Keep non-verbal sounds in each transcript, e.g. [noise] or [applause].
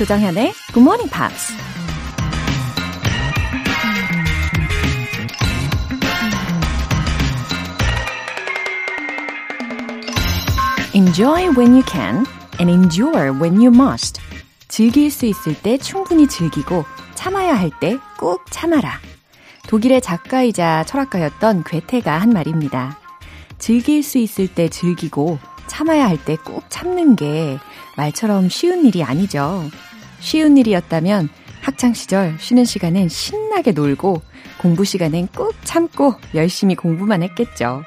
조정현의 Good Morning Pops. Enjoy when you can and endure when you must. 즐길 수 있을 때 충분히 즐기고 참아야 할 때 꾹 참아라. 독일의 작가이자 철학가였던 괴테가 한 말입니다. 즐길 수 있을 때 즐기고 참아야 할 때 꾹 참는 게 말처럼 쉬운 일이 아니죠. 쉬운 일이었다면 학창 시절 쉬는 시간엔 신나게 놀고 공부 시간엔 꾹 참고 열심히 공부만 했겠죠.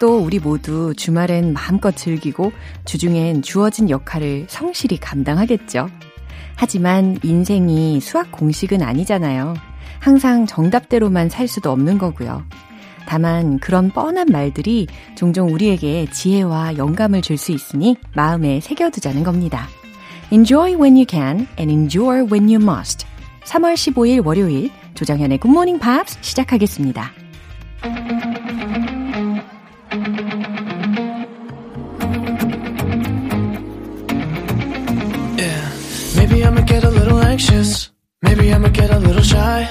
또 우리 모두 주말엔 마음껏 즐기고 주중엔 주어진 역할을 성실히 감당하겠죠. 하지만 인생이 수학 공식은 아니잖아요. 항상 정답대로만 살 수도 없는 거고요. 다만 그런 뻔한 말들이 종종 우리에게 지혜와 영감을 줄 수 있으니 마음에 새겨두자는 겁니다. Enjoy when you can and endure when you must. 3월 15일 월요일 조정현의 Good Morning Pops 시작하겠습니다. Yeah, maybe I'ma get a little anxious. Maybe I'ma get a little shy.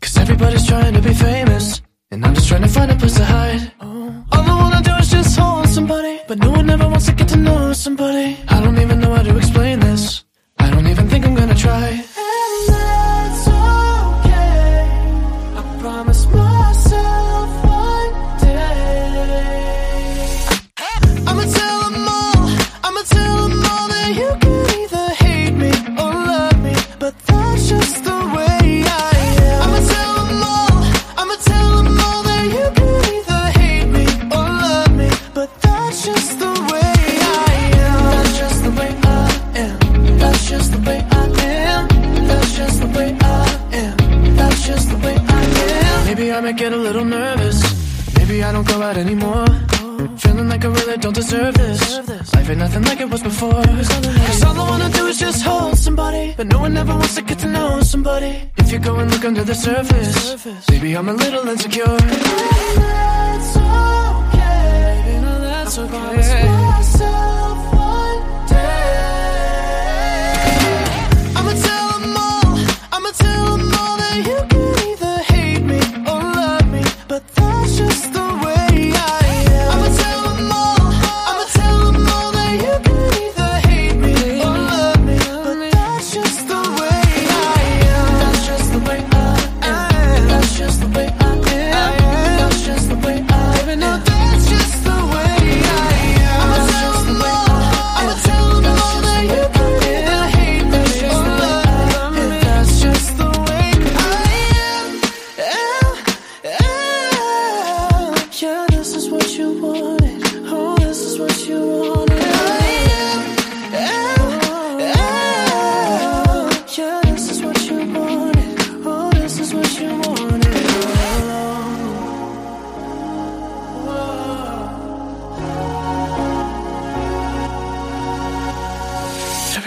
Cause everybody's trying to be famous. And I'm just trying to find a place to hide. All I wanna do is just hold somebody. But no one ever wants to get to know somebody. I don't even know how to explain this. I don't even think I'm gonna try.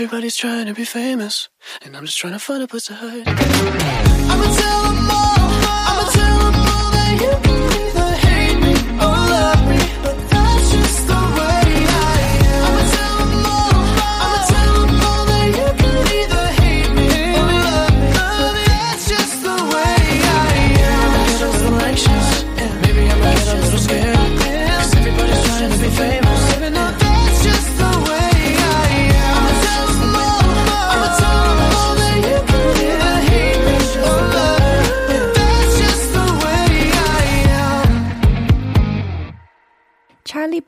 Everybody's trying to be famous, and I'm just trying to find a place to hide. I'ma tell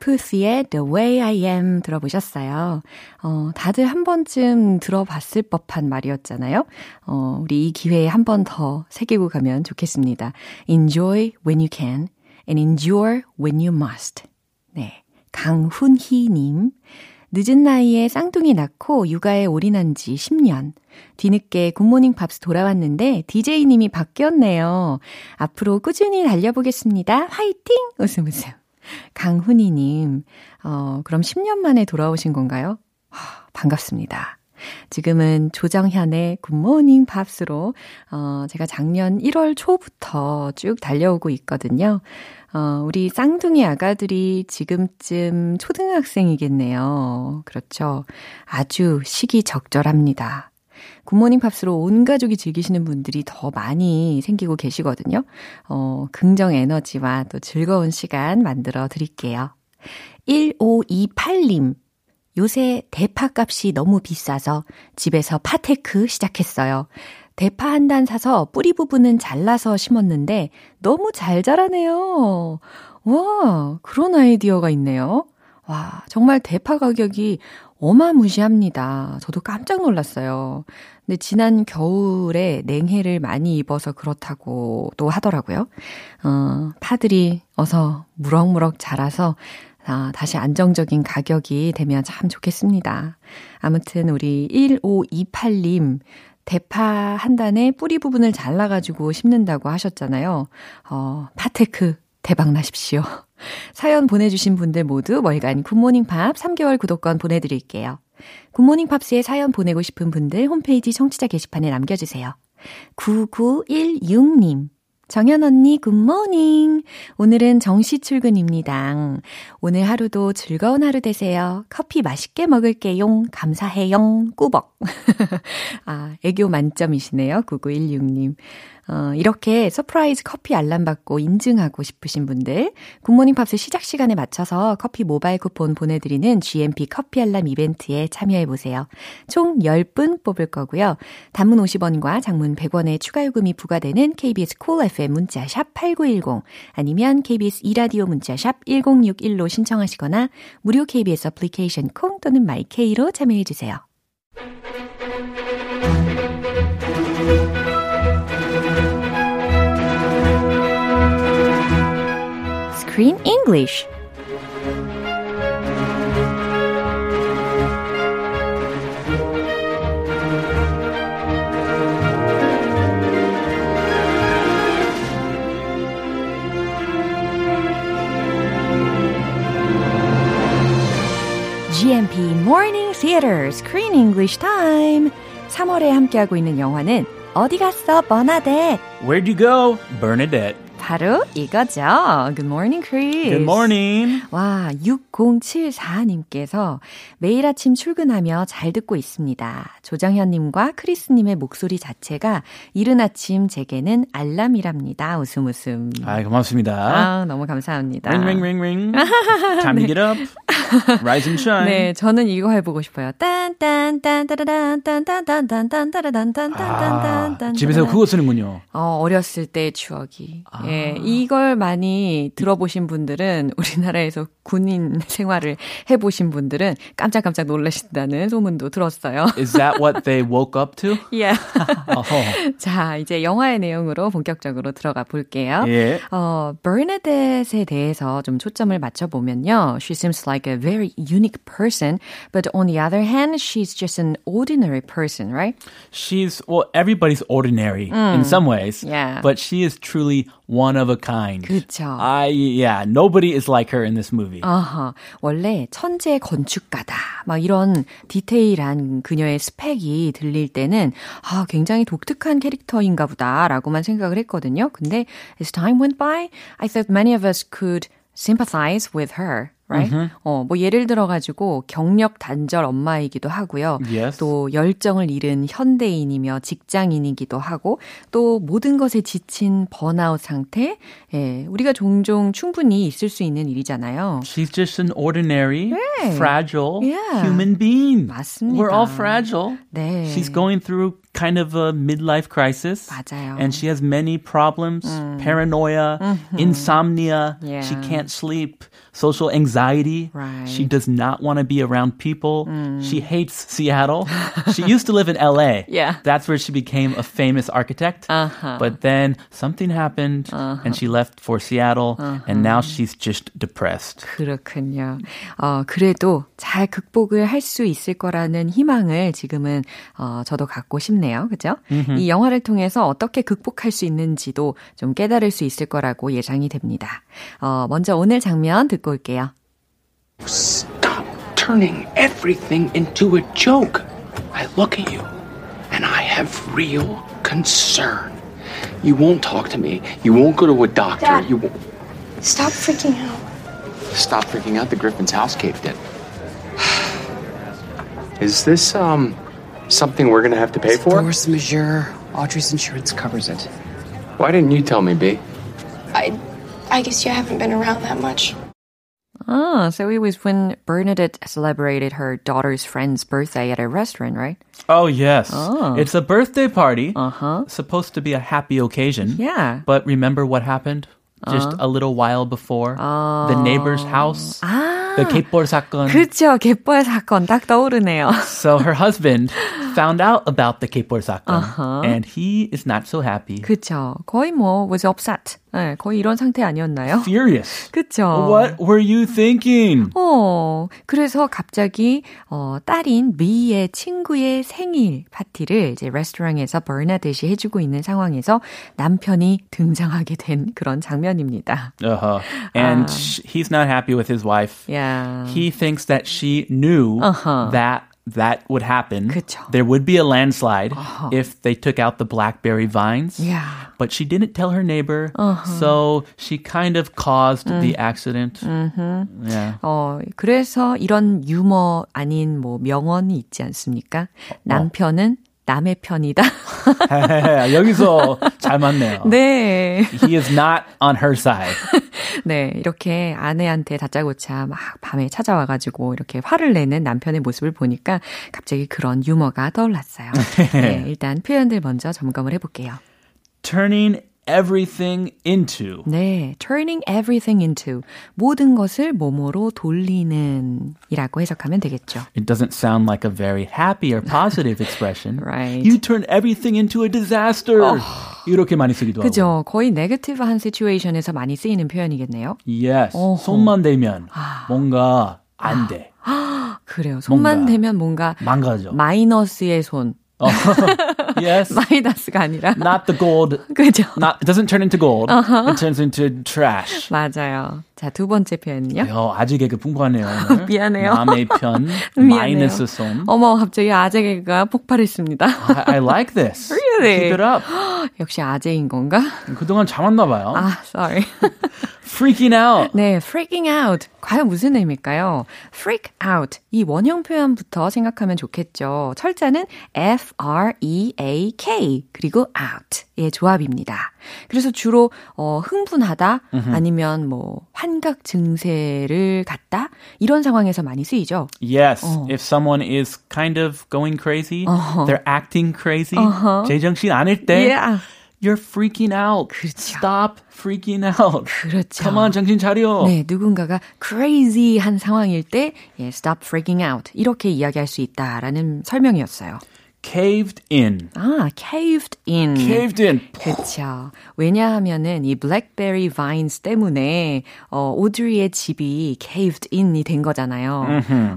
푸스의 The Way I Am 들어보셨어요. 어, 다들 한 번쯤 들어봤을 법한 말이었잖아요. 어, 우리 이 기회에 한 번 더 새기고 가면 좋겠습니다. Enjoy when you can and endure when you must. 네. 강훈희님. 늦은 나이에 쌍둥이 낳고 육아에 올인한 지 10년. 뒤늦게 굿모닝 팝스 돌아왔는데 DJ님이 바뀌었네요. 앞으로 꾸준히 달려보겠습니다. 화이팅! 웃음 웃음. 강훈이님, 어, 그럼 10년 만에 돌아오신 건가요? 하, 반갑습니다. 지금은 조정현의 굿모닝 팝스로, 어, 제가 작년 1월 초부터 쭉 달려오고 있거든요. 어, 우리 쌍둥이 아가들이 지금쯤 초등학생이겠네요. 그렇죠. 아주 시기 적절합니다. 굿모닝 팝스로 온 가족이 즐기시는 분들이 더 많이 생기고 계시거든요. 어, 긍정 에너지와 또 즐거운 시간 만들어 드릴게요. 1528님. 요새 대파 값이 너무 비싸서 집에서 파테크 시작했어요. 대파 한 단 사서 뿌리 부분은 잘라서 심었는데 너무 잘 자라네요. 와, 그런 아이디어가 있네요. 와, 정말 대파 가격이 어마무시합니다. 저도 깜짝 놀랐어요. 근데 지난 겨울에 냉해를 많이 입어서 그렇다고 또 하더라고요. 어, 파들이 어서 무럭무럭 자라서 아, 다시 안정적인 가격이 되면 참 좋겠습니다. 아무튼 우리 1528님, 대파 한 단에 뿌리 부분을 잘라가지고 심는다고 하셨잖아요. 어, 파테크 대박 나십시오. 사연 보내주신 분들 모두 월간 굿모닝 팝스 3개월 구독권 보내드릴게요. 굿모닝 팝스에 사연 보내고 싶은 분들 홈페이지 청취자 게시판에 남겨주세요. 9916님. 정현 언니 굿모닝. 오늘은 정시 출근입니다. 오늘 하루도 즐거운 하루 되세요. 커피 맛있게 먹을게요. 감사해요. 꾸벅. [laughs] 아, 애교 만점이시네요. 9916님. 어, 이렇게 surprise 커피 알람 받고 인증하고 싶으신 분들, 굿모닝 팝스 시작 시간에 맞춰서 커피 모바일 쿠폰 보내드리는 GMP 커피 알람 이벤트에 참여해보세요. 총 10분 뽑을 거고요. 단문 50원과 장문 100원의 추가 요금이 부과되는 KBS cool FM 문자 샵 8910 아니면 KBS 2라디오 문자 샵 1061로 신청하시거나 무료 KBS 애플리케이션 콩 또는 마이K로 참여해주세요. Screen English. GMP Morning Theater Screen English Time. 3월에 함께하고 있는 영화는 어디 갔어, 버나데? Where'd you go, Bernadette? 바로 이거죠. Good morning, Chris. Good morning. 와, 6074님께서 매일 아침 출근하며 잘 듣고 있습니다. 조정현님과 크리스님의 목소리 자체가 이른 아침 제게는 알람이랍니다. 웃음 웃음. 아, 고맙습니다. 아, 너무 감사합니다. Ring, ring, ring, ring. Time to get up. Rise and shine. 네, 저는 이거 해보고 싶어요. 딴딴딴따라단딴딴따라단딴딴딴딴딴딴딴. 집에서 그거 쓰는군요. 어, 어렸을 때의 추억이. 아. 예, 이걸 많이 들어보신 분들은 우리나라에서 군인 생활을 해보신 분들은 깜짝깜짝 놀라신다는 소문도 들었어요. Is that what they woke up to? yeah. 어허. 자, 이제 영화의 내용으로 본격적으로 들어가 볼게요. 예. 어, 버나데트에 대해서 좀 초점을 맞춰보면요. She seems like a very unique person, but on the other hand, she's just an ordinary person, right? She's, well, everybody's ordinary in some ways. Yeah. But she is truly one of a kind. 그쵸. I, yeah, nobody is like her in this movie. 아하, 원래 천재 건축가다. 막 이런 디테일한 그녀의 스펙이 들릴 때는 아, 굉장히 독특한 캐릭터인가 보다라고만 생각을 했거든요. 근데 as time went by, I thought many of us could sympathize with her. Right? 어, 뭐 예를 들어 가지고 경력 단절 엄마이기도 하고요. Yes. 또 열정을 잃은 현대인이며 직장인이기도 하고 또 모든 것에 지친 번아웃 상태. 예, 우리가 종종 충분히 있을 수 있는 일이잖아요. She's just an ordinary, fragile Yeah. human being. 맞습니다. We're all fragile. 네. She's going through kind of a midlife crisis. 맞아요. And she has many problems paranoia, insomnia. Yeah. She can't sleep, social anxiety. Right. She does not want to be around people. She hates Seattle. she used to live in LA. [laughs] Yeah. That's where she became a famous architect. Uh-huh. But then something happened and she left for Seattle. And now she's just depressed. 그렇군요. 어, 그래도 잘 극복을 할 수 있을 거라는 희망을 지금은 어, 저도 갖고 싶네요. 그죠? 이 영화를 통해서 어떻게 극복할 수 있는지도 좀 깨달을 수 있을 거라고 예상이 됩니다. 어, 먼저 오늘 장면 듣고 올게요. Stop turning everything into a joke. I look at you and I have real concern. You won't talk to me. You won't go to a doctor. Dad. You won't. Stop freaking out. Stop freaking out. The Griffin's house caved in. Is this, um, something we're gonna have to pay for? Force majeure. Audrey's insurance covers it. Why didn't you tell me, B? I, I guess you haven't been around that much. Ah, so it was when Bernadette celebrated her daughter's friend's birthday at a restaurant, right? Oh, yes. It's a birthday party. Uh-huh. Supposed to be a happy occasion. Yeah. But remember what happened? Just a little while before? The neighbor's house? The 갯벌 사건. 그쵸, 갯벌 사건 딱 떠오르네요. So her husband found out about the 갯벌 사건. And he is not so happy. 그쵸. 거의 뭐 was upset. 네, 거의 이런 상태 아니었나요? Furious. 그쵸. What were you thinking? 어, 그래서 갑자기 어, 딸인 미의 친구의 생일 파티를 이제 레스토랑에서 버나데시 해주고 있는 상황에서 남편이 등장하게 된 그런 장면입니다. Uh-huh. And sh- he's not happy with his wife. Yeah. He thinks that she knew Uh-huh. that that would happen. 그쵸. There would be a landslide if they took out the blackberry vines. Yeah. But she didn't tell her neighbor, Uh-huh. so she kind of caused Mm. the accident. Mm-hmm. Yeah. 어, 그래서 이런 유머 아닌 뭐 명언이 있지 않습니까? 남편은 남의 편이다. [laughs] 여기서 잘 맞네요. 네. He is not on her side. [laughs] 네, 이렇게 아내한테 다짜고짜 막 밤에 찾아와가지고 이렇게 화를 내는 남편의 모습을 보니까 갑자기 그런 유머가 떠올랐어요. [laughs] 네, 일단 표현들 먼저 점검을 해볼게요. Turning everything into. 네, turning everything into 모든 것을 뭐뭐로 돌리는 이라고 해석하면 되겠죠. It doesn't sound like a very happy or positive expression. Right. You turn everything into a disaster. 이렇게 많이 쓰기도 하고. 그죠? 거의 네거티브한 시츄에이션에서 많이 쓰이는 표현이겠네요. Yes. 어허. 손만 대면 뭔가 안 돼. 그래요. 손만 뭔가. 대면 뭔가 망가져. 마이너스의 손, [laughs] yes. [laughs] 마이너스가 아니라 Not the gold. [laughs] 그죠? Not it doesn't turn into gold. It turns into trash. 맞아요. 자, 두 번째 표현은요? 어, 아직 개그 풍부하네요. [laughs] 미안해요. 남의 편. [laughs] 마이너스 손. 어머, 갑자기 아재 개그가 폭발했습니다. [laughs] I, I like this. Really? Keep it up. [gasps] 역시 아재인 건가? 그동안 참았나 봐요. 아, sorry. Freaking out. 네, freaking out. 과연 무슨 의미일까요? freak out. 이 원형 표현부터 생각하면 좋겠죠. 철자는 F-R-E-A-K. 그리고 out의 조합입니다. 그래서 주로, 어, 흥분하다, 아니면 뭐, 환각 증세를 갖다, 이런 상황에서 많이 쓰이죠. Yes, if someone is kind of going crazy, they're acting crazy. 제정신 아닐 때, Yeah. you're freaking out. 그렇죠. Stop freaking out. 그렇죠. Come on, 정신 차려. 네, 누군가가 crazy 한 상황일 때, 예, stop freaking out. 이렇게 이야기할 수 있다라는 설명이었어요. Caved in. 아, caved in. Caved in. 그쵸. 왜냐하면은 이 blackberry vines 때문에 어, 오드리의 집이 caved in이 된 거잖아요.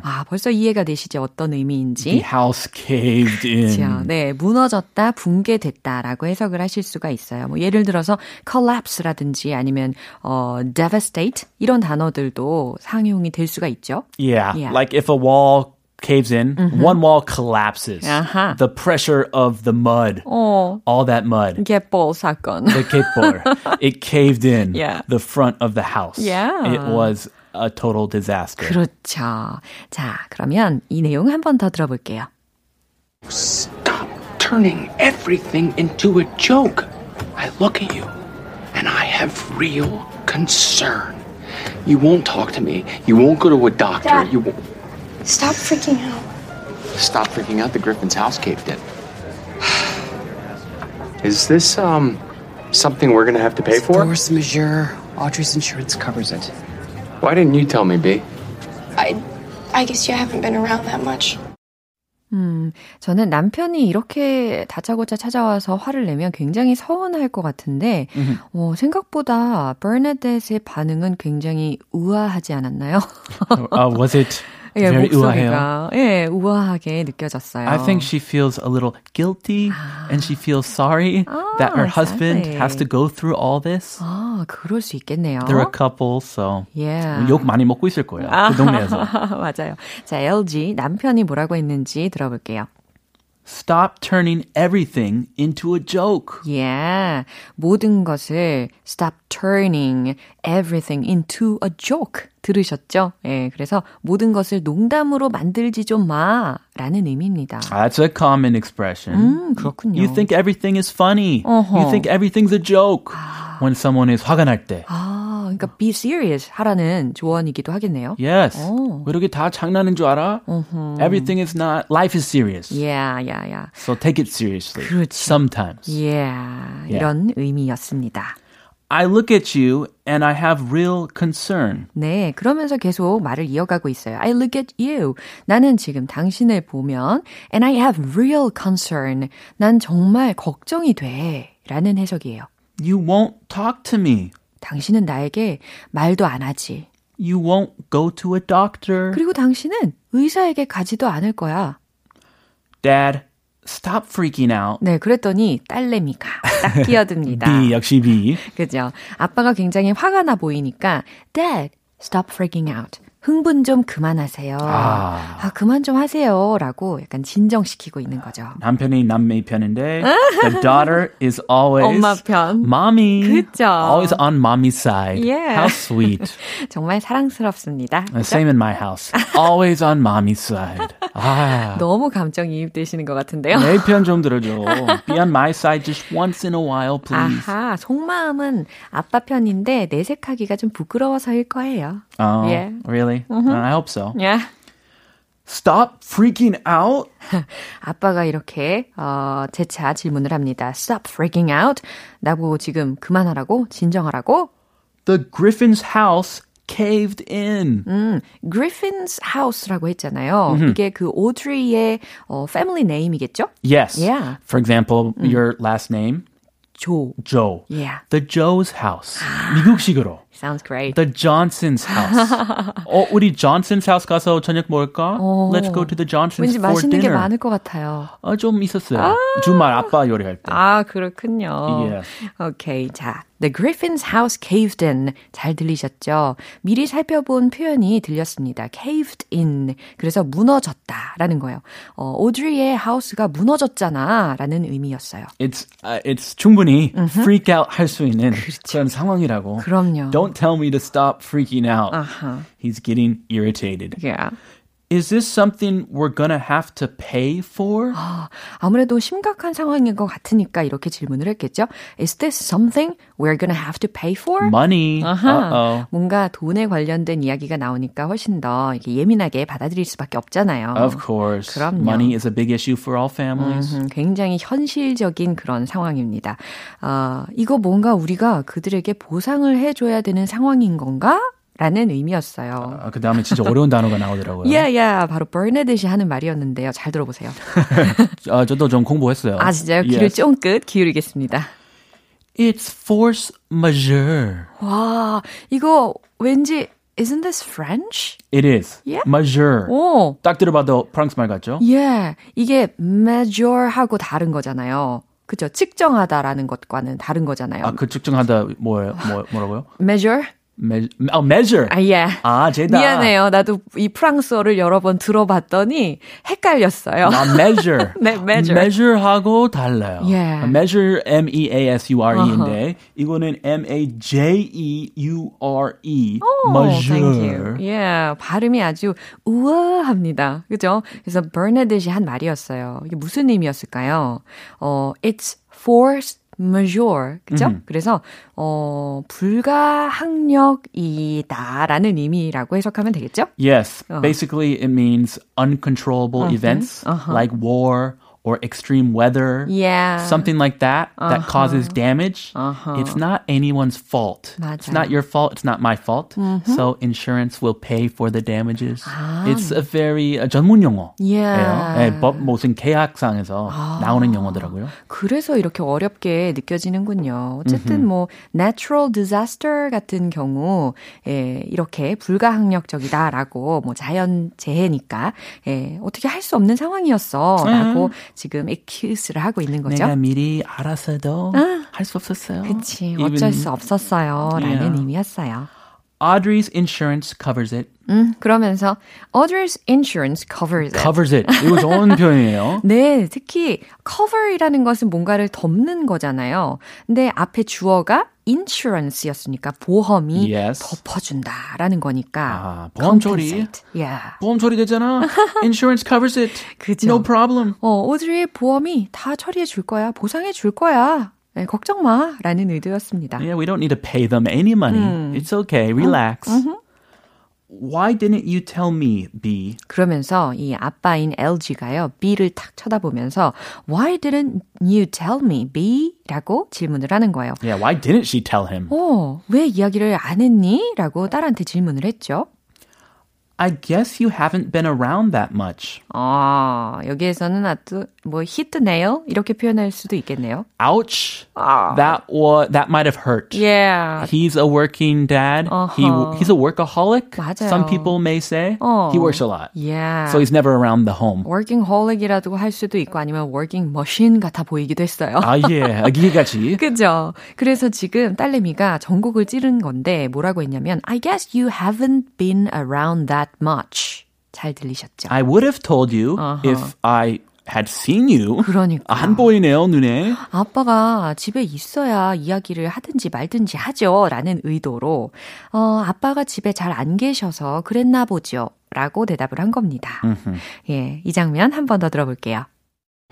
아, 벌써 이해가 되시죠? 어떤 The 의미인지? house caved in. 그렇죠. 네, 무너졌다, 붕괴됐다라고 해석을 하실 수가 있어요. 뭐 예를 들어서 collapse라든지 아니면 어 devastate 이런 단어들도 상용이 될 수가 있죠. Yeah, Yeah. like if a wall caves in, one wall collapses. 아하. The pressure of the mud, 어, all that mud, 갯벌 사건. the 갯벌, [laughs] it caved in Yeah. the front of the house. Yeah. It was a total disaster. 그렇죠. 자, 그러면 이 내용 한 번 더 들어볼게요. Stop turning everything into a joke. I look at you, and I have real concern. You won't talk to me. You won't go to a doctor. Dad. You won't. Stop freaking out. Stop freaking out. The Griffin's house caved in. Is this, um, something we're gonna have to pay for? Force majeure. Audrey's insurance covers it. Why didn't you tell me, B? I, I guess you haven't been around that much. 음, 저는 남편이 이렇게 다짜고짜 찾아와서 화를 내면 굉장히 서운할 것 같은데, 어, 생각보다 버나데스의 반응은 굉장히 우아하지 않았나요? [laughs] Uh, was it 예, very 우아해요? 목소리가 예, 우아하게 느껴졌어요. I think she feels a little guilty and she feels sorry that her husband sadly. has to go through all this. 아, 그럴 수 있겠네요. They're a couple, so Yeah. 욕 많이 먹고 있을 거예요. 그 동네에서. [laughs] 맞아요. 자, LG 남편이 뭐라고 했는지 들어볼게요. Stop turning everything into a joke. Yeah. 모든 것을 stop turning everything into a joke. 들으셨죠? 예, 그래서 모든 것을 농담으로 만들지 좀 마. 라는 의미입니다. That's a common expression. 음, 그렇군요. You think everything is funny. 어허. You think everything's a joke. When someone is 화가 날 때. 아, 그러니까 be serious 하라는 조언이기도 하겠네요. Yes. 오. 왜 이렇게 다 장난인 줄 알아? Everything is not, life is serious. Yeah, yeah, yeah. So take it seriously. 그렇지. Sometimes. Yeah. 이런 의미였습니다. I look at you and I have real concern. 네, 그러면서 계속 말을 이어가고 있어요. I look at you. 나는 지금 당신을 보면 and I have real concern. 난 정말 걱정이 돼. 라는 해석이에요. You won't talk to me. 당신은 나에게 말도 안 하지. You won't go to a doctor. 그리고 당신은 의사에게 가지도 않을 거야. Dad, stop freaking out. 네, 그랬더니 딸내미가 딱 [laughs] 끼어듭니다. B 역시 B. 그죠? 아빠가 굉장히 화가 나 보이니까 Dad, stop freaking out. 흥분 좀 그만하세요. 아. 아, 그만 좀 하세요. 라고 약간 진정시키고 있는 거죠. 남편이 남매 편인데 the daughter is always 엄마 편. mommy. 그쵸. Always on mommy's side. Yeah. How sweet. 정말 사랑스럽습니다. Uh, Same in my house. Always on mommy's side. 아. 너무 감정이입되시는 것 같은데요. 내 편 좀 들어줘. Be on my side just once in a while, please. 아하, 속마음은 아빠 편인데 내색하기가 좀 부끄러워서일 거예요. Oh, Yeah. really? Uh, I hope so. Yeah. Stop freaking out. 아빠가 이렇게 어, 재차 질문을 합니다. Stop freaking out. 나보고 지금 그만하라고? 진정하라고? The Griffin's house caved in. 음, Griffin's House라고 했잖아요. 이게 그 오드리의 어, 패밀리 네임이겠죠? Yes. Yeah. For example, your last name, 조. Joe. Yeah. The Joe's house. 미국식으로. Sounds great. The Johnson's house. 어, 우리 Johnson's house 가서 저녁 먹을까? Let's go to the Johnson's 왠지 for 맛있는 게 dinner. 많을 것 같아요. 어, 좀 있었어요. 주말 아빠 요리할 때. 아, 그렇군요. Yes. 오케이. 자, The Griffin's house caved in. 잘 들리셨죠? 미리 살펴본 표현이 들렸습니다. caved in. 그래서 무너졌다 라는 거예요. 어, 오드리의 하우스가 무너졌잖아. 라는 의미였어요. It's uh, it's 충분히 freak out 할 수 있는 그런 상황이라고. 그럼요. Don't tell me to stop freaking out. 아하. He's getting irritated. Yeah. Is this something we're gonna have to pay for? 아무래도 심각한 상황인 것 같으니까 이렇게 질문을 했겠죠. Is this something we're gonna have to pay for? Money. 아하. 뭔가 돈에 관련된 이야기가 나오니까 훨씬 더 예민하게 받아들일 수밖에 없잖아요. Of course. 그럼요. Money is a big issue for all families. 음, 굉장히 현실적인 그런 상황입니다. 어, 이거 뭔가 우리가 그들에게 보상을 해줘야 되는 상황인 건가? 라는 의미였어요. 아, 그 다음에 진짜 어려운 단어가 나오더라고요. [laughs] Yeah, yeah. 바로 버네듯이 하는 말이었는데요. 잘 들어보세요. [laughs] 아, 저도 좀 공부했어요. 아, 진짜요? 귀를 Yes. 쫑긋 기울이겠습니다. It's force majeure. 와, 이거 왠지 Isn't this French? It is. Yeah? Majeure. 오, 딱 들어봐도 프랑스 말 같죠? 예. 이게 measure하고 다른 거잖아요. 그죠? 측정하다라는 것과는 다른 거잖아요. 아, 그 측정하다 뭐예요? 뭐, 뭐라고요? measure? Me, 아, measure. 아, 예. 아, 제다. 미안해요. 나도 이 프랑스어를 여러 번 들어봤더니 헷갈렸어요. 나 measure. [laughs] 네, measure. measure하고 달라요. Yeah. measure M E A S U R E인데 이거는 M A J E U R E. Oh, measure. thank you. 예, 발음이 아주 우아합니다. 그죠? 그래서 버네듯이 한 말이었어요. 이게 무슨 의미였을까요? 어, it's force majeure. 그죠? 그래서, 어, 불가항력이다라는 의미라고 해석하면 되겠죠? Yes. Uh-huh. Basically it means uncontrollable events like war or extreme weather. Yeah. Something like that that causes damage. It's not anyone's fault. It's 맞아요. not your fault. It's not my fault. So insurance will pay for the damages. It's a very uh, 전문 용어. Yeah. 네, 법 무슨 계약상에서 나오는 용어더라고요. 그래서 이렇게 어렵게 느껴지는군요. 어쨌든 뭐 natural disaster 같은 경우 예, 이렇게 불가항력적이다라고 뭐 자연 재해니까 예, 어떻게 할 수 없는 상황이었어라고 지금 excuse를 하고 있는 거죠. 내가 미리 알아서도 할수 없었어요. 그치 어쩔 수 없었어요 라는 Yeah. 의미였어요. Audrey's insurance covers it. 음, 그러면서 Audrey's insurance covers it. covers it. 이거 좋은 [laughs] 표현이에요. 네, 특히 cover이라는 것은 뭔가를 덮는 거잖아요. 근데 앞에 주어가 insurance였으니까 보험이 Yes. 덮어준다라는 거니까. 아, 보험 처리. Yeah. 보험 처리되잖아. Insurance covers it. 그죠. No problem. 어, 오드리의 보험이 다 처리해 줄 거야. 보상해 줄 거야. 네, 걱정 마. 라는 의도였습니다. Yeah, we don't need to pay them any money. It's okay. Relax. Why didn't you tell me, B? 그러면서 이 아빠인 LG가요, B를 탁 쳐다보면서 Why didn't you tell me, B? 라고 질문을 하는 거예요. Yeah, why didn't she tell him? 어, 왜 이야기를 안 했니? 라고 딸한테 질문을 했죠. I guess you haven't been around that much. 아, 여기에서는 아주 뭐 hit the nail 이렇게 표현할 수도 있겠네요. Ouch. That was that might have hurt. Yeah. He's a working dad. He Uh-huh. he's a workaholic. 맞아요. Some people may say 어. he works a lot. Yeah. So he's never around the home. working holic이라도 할 수도 있고 아니면 working machine 같아 보이기도 했어요. 아 예, 아기같이. 그죠? 그래서 지금 딸내미가 전곡을 찌른 건데 뭐라고 했냐면 I guess you haven't been around that much. 잘 들리셨죠? I would have told you if I had seen you. 그러니까. 안 보이네요 눈에. 아빠가 집에 있어야 이야기를 하든지 말든지 하죠. 라는 의도로, 어, 아빠가 집에 잘 안 계셔서 그랬나 보죠. 라고 대답을 한 겁니다. 예, 이 장면 한 번 더 들어볼게요.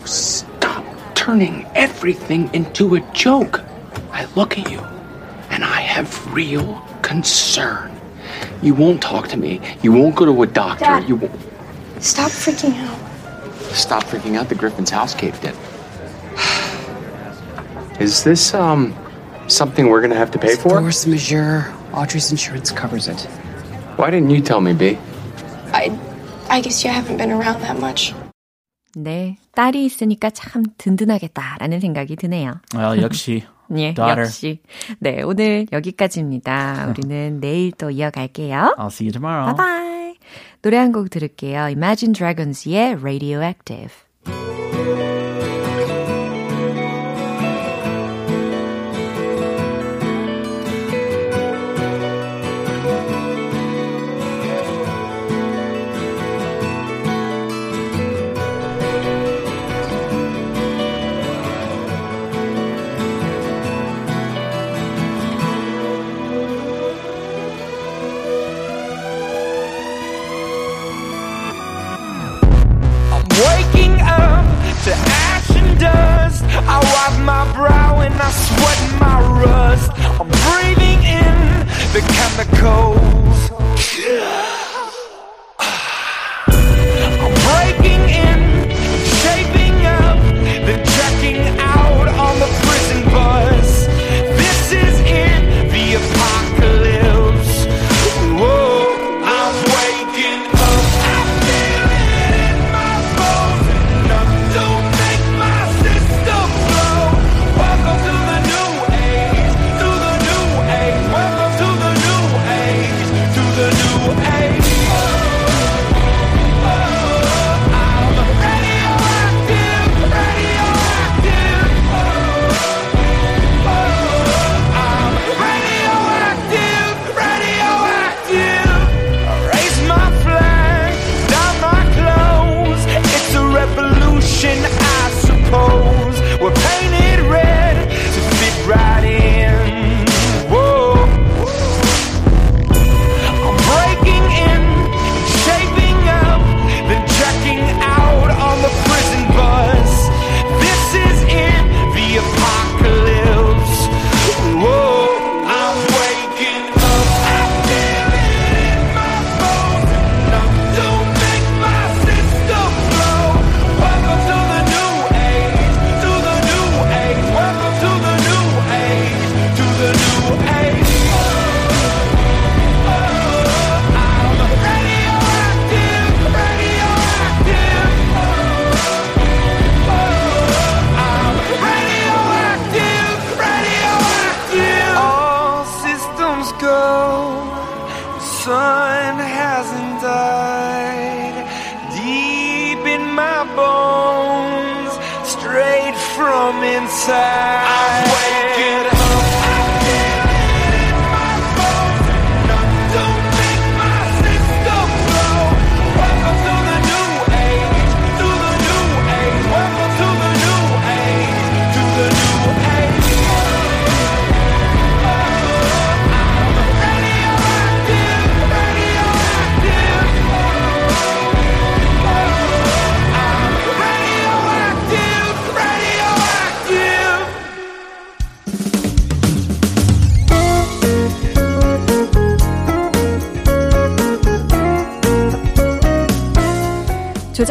Stop turning everything into a joke. I look at you, and I have real concern. You won't talk to me. You won't go to a doctor. Dad. You won't. Stop freaking out. Stop freaking out. The Griffin's house caved in. [sighs] Is this um something we're gonna have to pay for? Force majeure. Audrey's insurance covers it. Why didn't you tell me, B? I, I guess you haven't been around that much. 네, 딸이 있으니까 참 든든하겠다라는 생각이 드네요. Well, 역시. [laughs] 예, Daughter. 역시. 네, 오늘 여기까지입니다. 우리는 내일 또 이어갈게요. I'll see you tomorrow. 바이바이. 노래 한 곡 들을게요. Imagine Dragons의 Radioactive. I wipe my brow and I sweat my rust. I'm breathing in the chemicals. [sighs] I'm breaking in,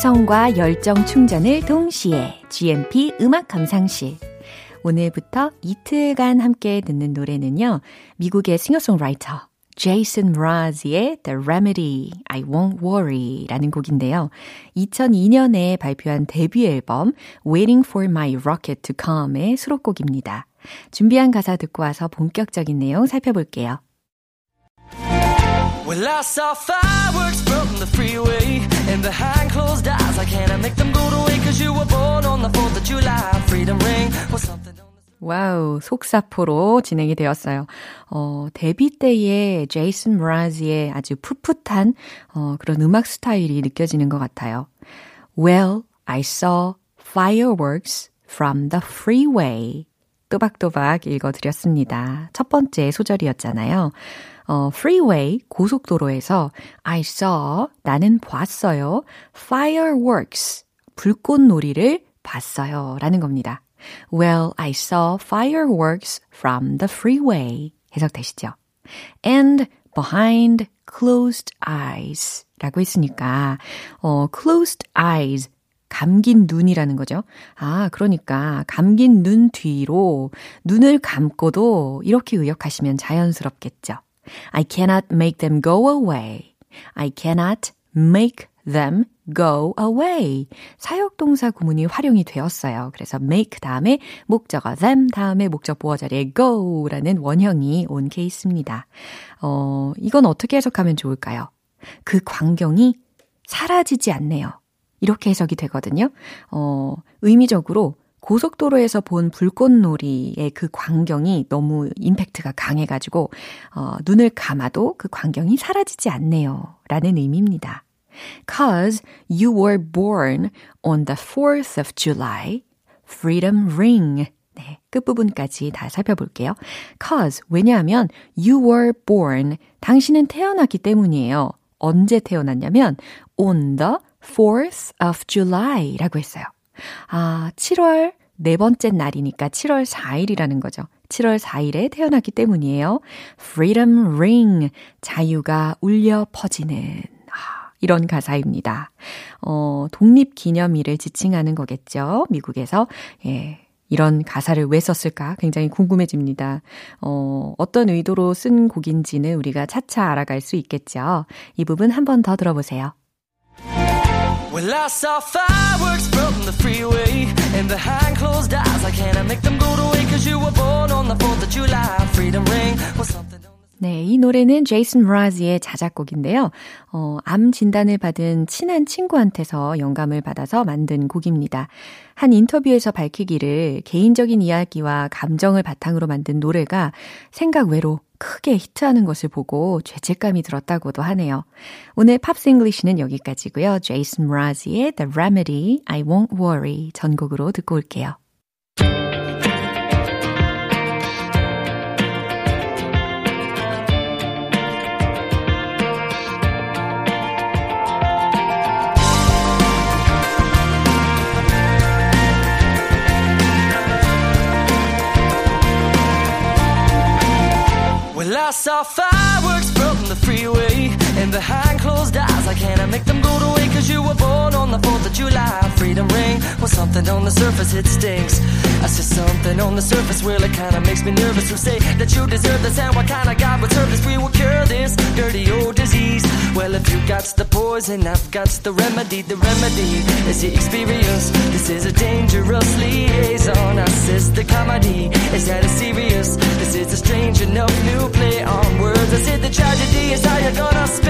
감성과 열정 충전을 동시에 GMP 음악 감상실. 오늘부터 이틀간 함께 듣는 노래는요. 미국의 싱어송라이터 제이슨 므라즈의 The Remedy, I Won't Worry 라는 곡인데요. 2002년에 발표한 데뷔 앨범 Waiting for My Rocket to Come의 수록곡입니다. 준비한 가사 듣고 와서 본격적인 내용 살펴볼게요. Well, The freeway and behind closed eyes. I can't make them go to way cause you were born on the 4th of July. Freedom ring was something. 와우, 속사포로 진행이 되었어요. 어, 데뷔 때의 제이슨 브라즈의 아주 풋풋한 어, 그런 음악 스타일이 느껴지는 것 같아요. Well, I saw fireworks from the freeway. 또박또박 읽어드렸습니다. 첫 번째 소절이었잖아요. 어, freeway, 고속도로에서 I saw, 나는 봤어요. fireworks, 불꽃놀이를 봤어요. 라는 겁니다. Well, I saw fireworks from the freeway. 해석되시죠? And behind closed eyes. 라고 했으니까, 어, closed eyes. 감긴 눈이라는 거죠. 아, 그러니까 감긴 눈 뒤로 눈을 감고도 이렇게 의역하시면 자연스럽겠죠. I cannot make them go away. I cannot make them go away. 사역동사 구문이 활용이 되었어요. 그래서 make 다음에 목적어 them 다음에 목적 보어 자리에 go라는 원형이 온 케이스입니다. 어, 이건 어떻게 해석하면 좋을까요? 그 광경이 사라지지 않네요. 이렇게 해석이 되거든요. 어, 의미적으로 고속도로에서 본 불꽃놀이의 그 광경이 너무 임팩트가 강해가지고, 어, 눈을 감아도 그 광경이 사라지지 않네요. 라는 의미입니다. Cause you were born on the 4th of July, freedom ring. 네, 끝부분까지 다 살펴볼게요. Cause, 왜냐하면 you were born, 당신은 태어났기 때문이에요. 언제 태어났냐면 on the 4th of July 라고 했어요. 아, 7월 네 번째 날이니까 7월 4일이라는 거죠. 7월 4일에 태어났기 때문이에요. Freedom ring. 자유가 울려 퍼지는. 아, 이런 가사입니다. 어, 독립 기념일을 지칭하는 거겠죠. 미국에서. 예. 이런 가사를 왜 썼을까 굉장히 궁금해집니다. 어, 어떤 의도로 쓴 곡인지는 우리가 차차 알아갈 수 있겠죠. 이 부분 한 번 더 들어보세요. Well, I saw fireworks from the freeway and behind closed eyes. I can't make them go away cause you were born on the 4th of July. Freedom ring was something. 네, 이 노래는 제이슨 므라즈의 자작곡인데요. 어, 암 진단을 받은 친한 친구한테서 영감을 받아서 만든 곡입니다. 한 인터뷰에서 밝히기를 개인적인 이야기와 감정을 바탕으로 만든 노래가 생각 외로 크게 히트하는 것을 보고 죄책감이 들었다고도 하네요. 오늘 Pops English는 여기까지고요. 제이슨 므라즈의 The Remedy, I Won't Worry 전곡으로 듣고 올게요. I saw fireworks from the freeway And behind closed eyes I can't make them go away Cause you were born on the 4th of July. Freedom ring Well something on the surface it stinks. I see something on the surface Well it kinda makes me nervous To say that you deserve this. And what kind of God would serve this? We will cure this dirty old disease. Well if you got the poison I've got the remedy. The remedy is the experience. This is a dangerous liaison. I says the comedy Is that a serious. This is a strange enough new play on words. I said the tragedy is how you're gonna spend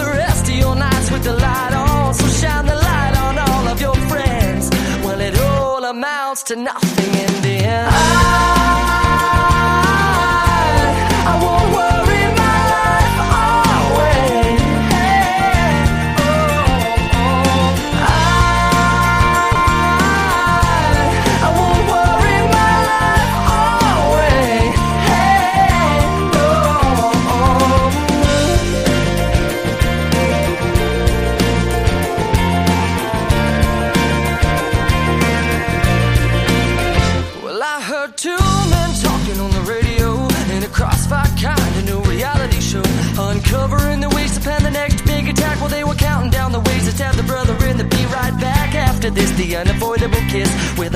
the rest of your nights with the light on. So shine the light on all of your friends. Well, it all amounts to nothing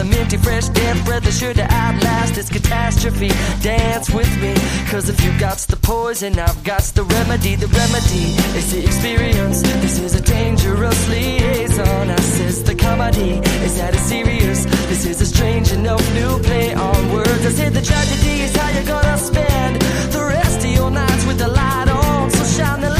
the minty fresh damp breath is sure to outlast this catastrophe. Dance with me, cause if you got the poison, I've got the remedy. The remedy is the experience. This is a dangerous liaison. I says the comedy is that serious. This is a strange enough new play on words. I said the tragedy is how you're gonna spend the rest of your nights with the light on. So shine the light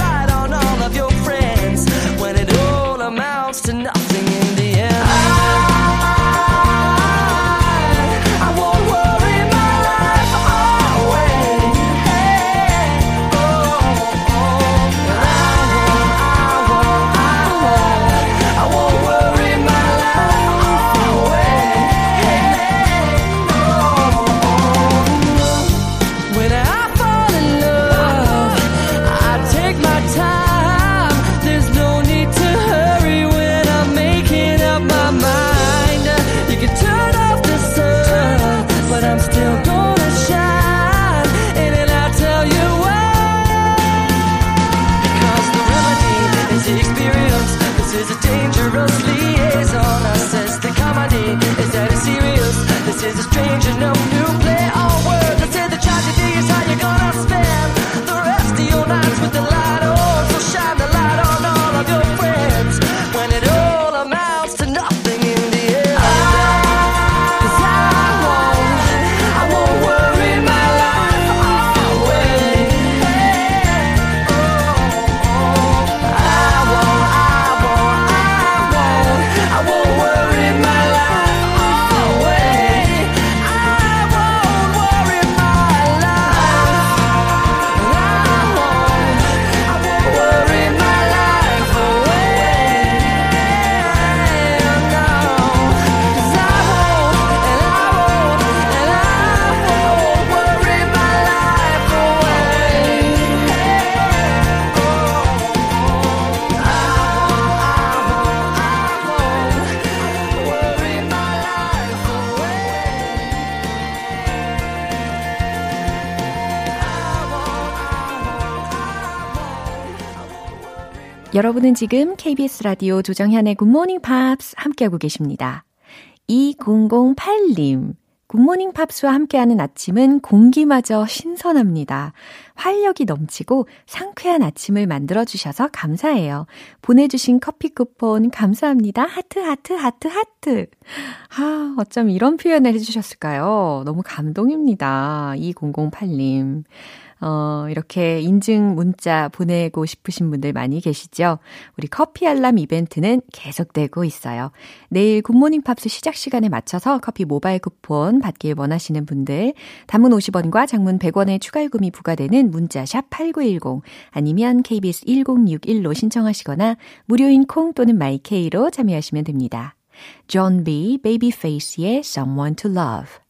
여러분은 지금 KBS 라디오 조정현의 굿모닝 팝스 함께하고 계십니다. 2008님. 굿모닝 팝스와 함께하는 아침은 공기마저 신선합니다. 활력이 넘치고 상쾌한 아침을 만들어주셔서 감사해요. 보내주신 커피 쿠폰 감사합니다. 하트, 하트, 하트, 하트. 아, 어쩜 이런 표현을 해주셨을까요? 너무 감동입니다. 2008님. 어, 이렇게 인증 문자 보내고 싶으신 분들 많이 계시죠? 우리 커피 알람 이벤트는 계속되고 있어요. 내일 굿모닝 팝스 시작 시간에 맞춰서 커피 모바일 쿠폰 받길 원하시는 분들, 단문 50원과 장문 100원의 추가 요금이 부과되는 문자 샵 8910 아니면 KBS 1061로 신청하시거나 무료인 콩 또는 마이케이로 참여하시면 됩니다. Jon B. Babyface의 Someone to Love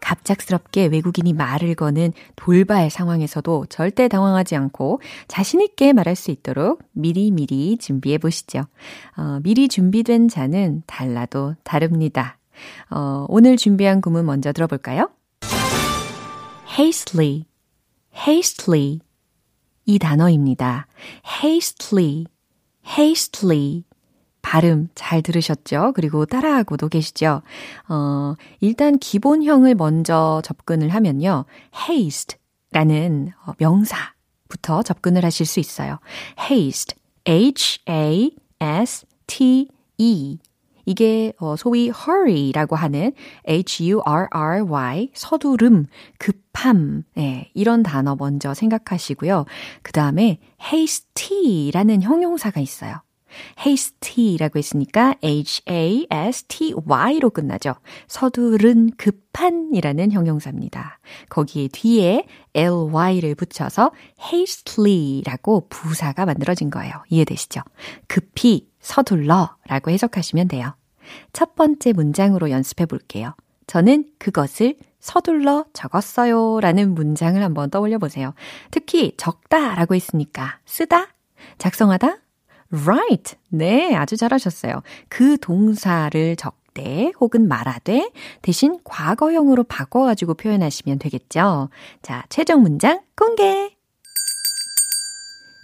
갑작스럽게 외국인이 말을 거는 돌발 상황에서도 절대 당황하지 않고 자신있게 말할 수 있도록 미리미리 준비해 보시죠. 어, 미리 준비된 자는 달라도 다릅니다. 어, 오늘 준비한 구문 먼저 들어볼까요? hastily, hastily. 이 단어입니다. hastily, hastily. 발음 잘 들으셨죠? 그리고 따라하고도 계시죠? 어, 일단 기본형을 먼저 접근을 하면요. haste 라는 명사부터 접근을 하실 수 있어요. haste, h-a-s-t-e. 이게 소위 hurry라고 하는 h-u-r-r-y 서두름, 급함 네, 이런 단어 먼저 생각하시고요. 그 다음에 hasty라는 형용사가 있어요. Hasty라고 했으니까 h-a-s-t-y로 끝나죠. 서두른 급한이라는 형용사입니다. 거기에 뒤에 ly를 붙여서 hastily,라고 부사가 만들어진 거예요. 이해되시죠? 급히 서둘러 라고 해석하시면 돼요. 첫 번째 문장으로 연습해 볼게요. 저는 그것을 서둘러 적었어요 라는 문장을 한번 떠올려 보세요. 특히 적다 라고 했으니까 쓰다, 작성하다, right. 네, 아주 잘하셨어요. 그 동사를 적되 혹은 말하되 대신 과거형으로 바꿔가지고 표현하시면 되겠죠. 자, 최종 문장 공개.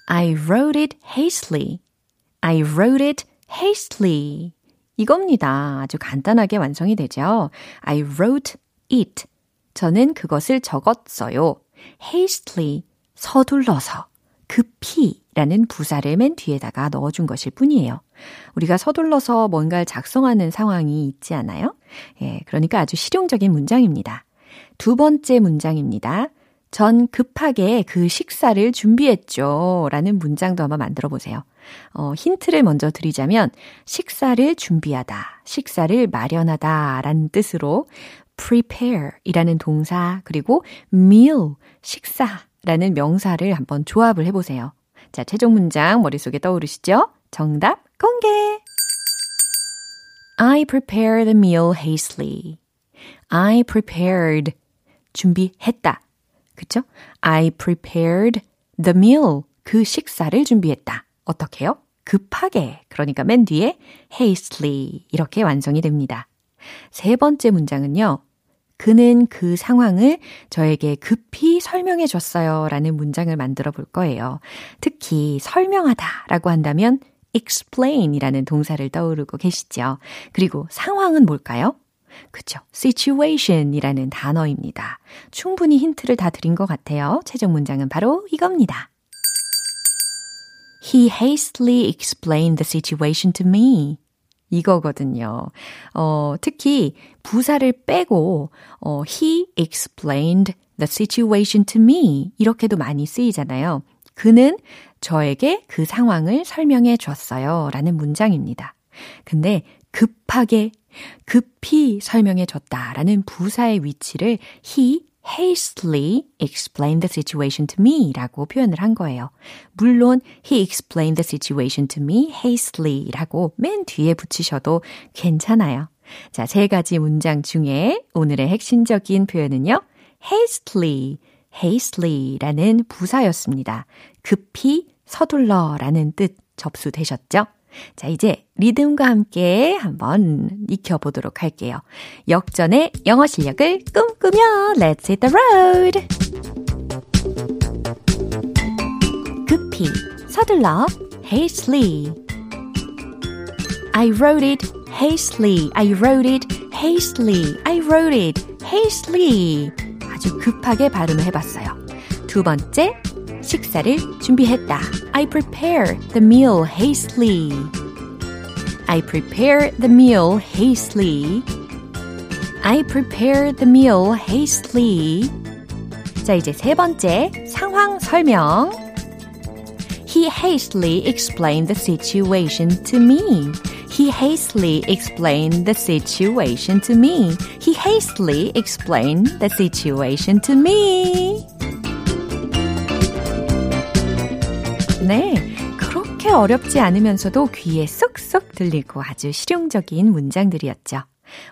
I wrote it hastily. I wrote it hastily. 이겁니다. 아주 간단하게 완성이 되죠. I wrote it. 저는 그것을 적었어요. hastily. 서둘러서. 급히 라는 부사를 맨 뒤에다가 넣어준 것일 뿐이에요. 우리가 서둘러서 뭔가를 작성하는 상황이 있지 않아요? 예, 그러니까 아주 실용적인 문장입니다. 두 번째 문장입니다. 전 급하게 그 식사를 준비했죠. 라는 문장도 한번 만들어 보세요. 어, 힌트를 먼저 드리자면, 식사를 준비하다, 식사를 마련하다 라는 뜻으로 prepare 이라는 동사, 그리고 meal, 식사 라는 명사를 한번 조합을 해보세요. 자, 최종 문장 머릿속에 떠오르시죠? 정답 공개! I prepared the meal hastily. I prepared. 준비했다. 그쵸? I prepared the meal. 그 식사를 준비했다. 어떻게요? 급하게. 그러니까 맨 뒤에 hastily. 이렇게 완성이 됩니다. 세 번째 문장은요. 그는 그 상황을 저에게 급히 설명해 줬어요. 라는 문장을 만들어 볼 거예요. 특히 설명하다 라고 한다면 explain 이라는 동사를 떠오르고 계시죠. 그리고 상황은 뭘까요? 그쵸. situation 이라는 단어입니다. 충분히 힌트를 다 드린 것 같아요. 최종 문장은 바로 이겁니다. He hastily explained the situation to me. 이거거든요. 어, 특히 부사를 빼고 어, he explained the situation to me 이렇게도 많이 쓰이잖아요. 그는 저에게 그 상황을 설명해 줬어요. 라는 문장입니다. 근데 급하게, 급히 설명해 줬다 라는 부사의 위치를 he hastily explained the situation to me 라고 표현을 한 거예요. 물론 he explained the situation to me hastily 라고 맨 뒤에 붙이셔도 괜찮아요. 자, 세 가지 문장 중에 오늘의 핵심적인 표현은요. hastily, hastily 라는 부사였습니다. 급히 서둘러 라는 뜻 접수되셨죠? 자, 이제 리듬과 함께 한번 익혀보도록 할게요. 역전의 영어 실력을 꿈꾸며 Let's hit the road! 급히, 서둘러, hastily. I wrote it hastily. I wrote it hastily. I wrote it hastily. 아주 급하게 발음을 해봤어요. 두 번째, 식사를 준비했다. I prepare the meal hastily. I prepare the meal hastily. I prepare the meal hastily. 자, 이제 세 번째 상황 설명. He He hastily explained the situation to me. He hastily explained the situation to me. He hastily explained the situation to me. 네. 그렇게 어렵지 않으면서도 귀에 쏙쏙 들리고 아주 실용적인 문장들이었죠.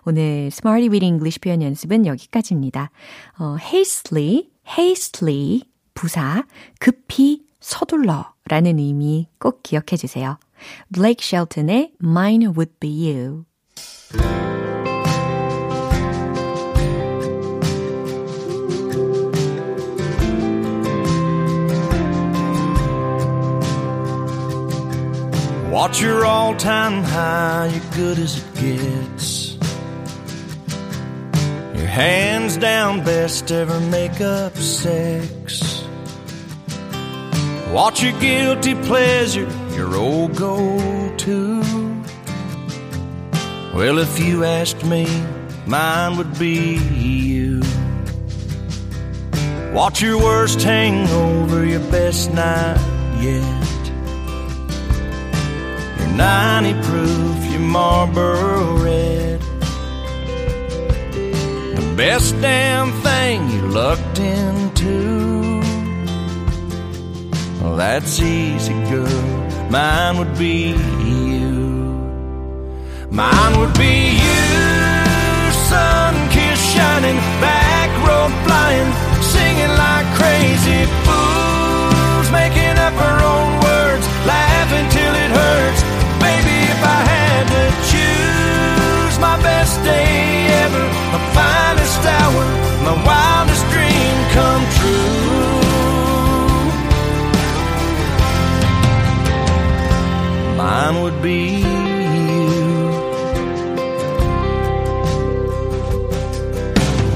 오늘 Smarty with English 표현 연습은 여기까지입니다. 어, hastily, hastily, 부사, 급히 서둘러 라는 의미 꼭 기억해 주세요. Blake Shelton의 Mine Would Be You. Watch your all-time high, you're good as it gets. Your hands down best ever make up sex. Watch your guilty pleasure, your old go-to. Well, if you asked me, mine would be you. Watch your worst hangover, your best night yet. Your 90 proof, your Marlboro red. The best damn thing you lucked into. Well, that's easy, girl. Mine would be you. Mine would be you, sun kiss shining, back road flying, singing like crazy fools, making up our own words, laughing till it hurts. To choose my best day ever, my finest hour, my wildest dream come true. Mine would be you.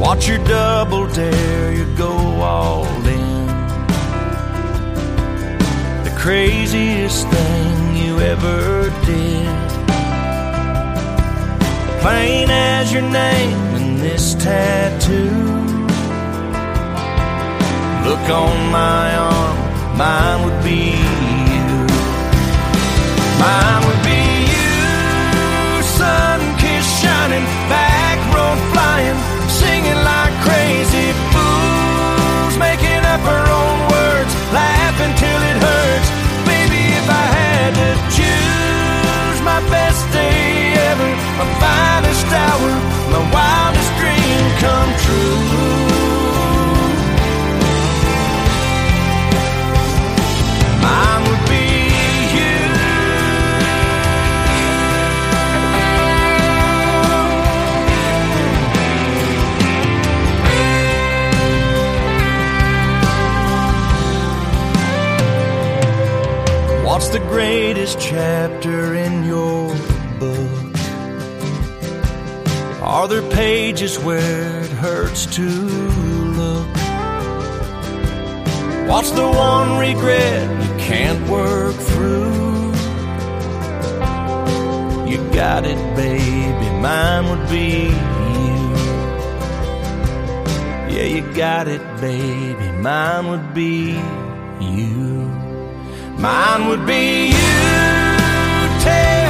Watch your double dare, you go all in. The craziest thing you ever did. Plain as your name and this tattoo. Look on my arm, mine would be you. Mine would be you, sun kiss shining, back road flying, singing like crazy fools, making up our own words, laughing till it hurts. Baby, if I had to choose my best day ever, my finest hour, my wildest dream come true. Mine would be you. What's the greatest chapter in your Are there pages where it hurts to look? What's the one regret you can't work through? You got it, baby, mine would be you. Yeah, you got it, baby, mine would be you. Mine would be you, tail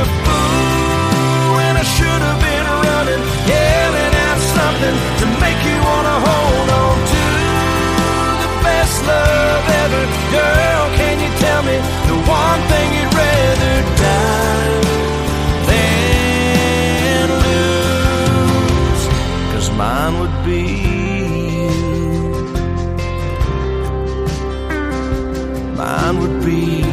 a fool when I should have been running, yelling out something to make you wanna hold on to the best love ever. Girl, can you tell me the one thing you'd rather die than lose? Cause mine would be. Mine would be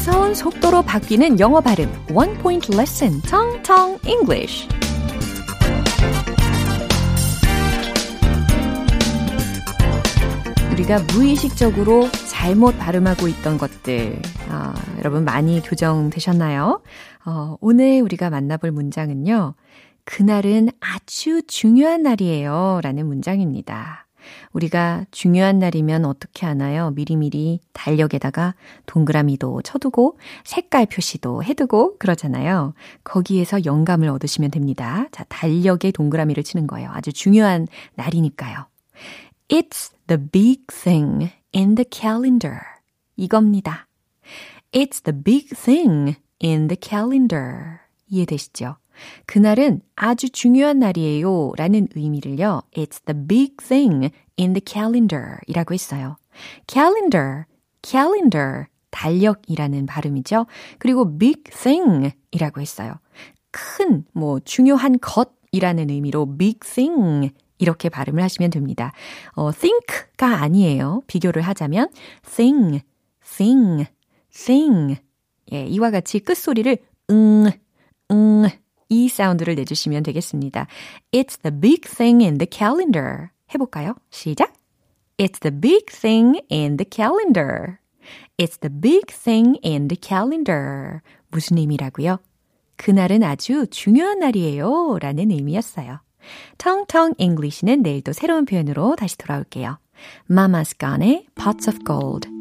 무서운 속도로 바뀌는 영어 발음 One Point Lesson 텅텅 English 우리가 무의식적으로 잘못 발음하고 있던 것들 아, 여러분 많이 교정되셨나요? 어, 오늘 우리가 만나볼 문장은요. 그날은 아주 중요한 날이에요. 라는 문장입니다. 우리가 중요한 날이면 어떻게 하나요? 미리미리 달력에다가 동그라미도 쳐두고 색깔 표시도 해두고 그러잖아요. 거기에서 영감을 얻으시면 됩니다. 자, 달력에 동그라미를 치는 거예요. 아주 중요한 날이니까요. It's the big thing in the calendar. 이겁니다. It's the big thing in the calendar. 이해되시죠? 그날은 아주 중요한 날이에요. 라는 의미를요. It's the big thing in the calendar 이라고 했어요. calendar, calendar, 달력이라는 발음이죠. 그리고 big thing 이라고 했어요. 큰, 뭐, 중요한 것 이라는 의미로 big thing 이렇게 발음을 하시면 됩니다. 어, think가 아니에요. 비교를 하자면 thing, thing, thing. 예, 이와 같이 끝소리를 응, 응, 이 사운드를 내주시면 되겠습니다. It's the big thing in the calendar. 해볼까요? 시작. It's the big thing in the calendar. It's the big thing in the calendar. 무슨 의미라고요? 그날은 아주 중요한 날이에요. 라는 의미였어요. 텅텅 English는 내일 또 새로운 표현으로 다시 돌아올게요. Mama's Gone의 Pots of Gold.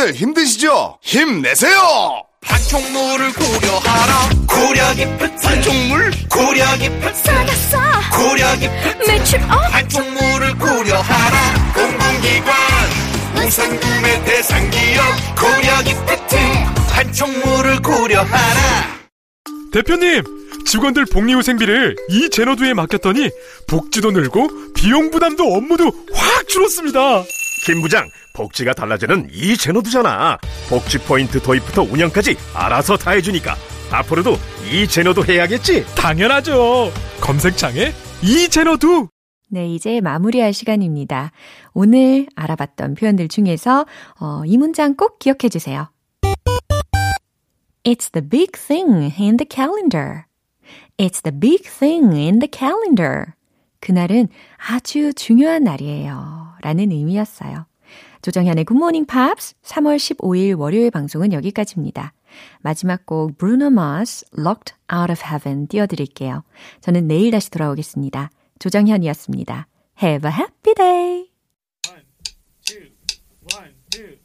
여러분들 힘드시죠? 힘내세요! 반총물을 고려하라. 고려 깊은 반총물? 고려 깊은 싸갔어 고려 깊은 매출 어 반총물을 고려하라. 공공기관. 우상금의 대상기업. 고려 깊은 반총물을 고려하라. 대표님 직원들 복리후 생비를 이 제너두에 맡겼더니 복지도 늘고 비용 부담도 업무도 확 줄었습니다. 김 부장, 복지가 달라지는 이 제너두잖아. 복지 포인트 도입부터 운영까지 알아서 다 해주니까 앞으로도 이 제너두 해야겠지? 당연하죠. 검색창에 이 제너두. 네, 이제 마무리할 시간입니다. 오늘 알아봤던 표현들 중에서 어, 이 문장 꼭 기억해 주세요. It's the big thing in the calendar. It's the big thing in the calendar. 그날은 아주 중요한 날이에요. 라는 의미였어요. 조정현의 굿모닝 팝스 3월 15일 월요일 방송은 여기까지입니다. 마지막 곡 Bruno Mars Locked Out of Heaven 띄워드릴게요. 저는 내일 다시 돌아오겠습니다. 조정현이었습니다. Have a happy day! One, two, one, two.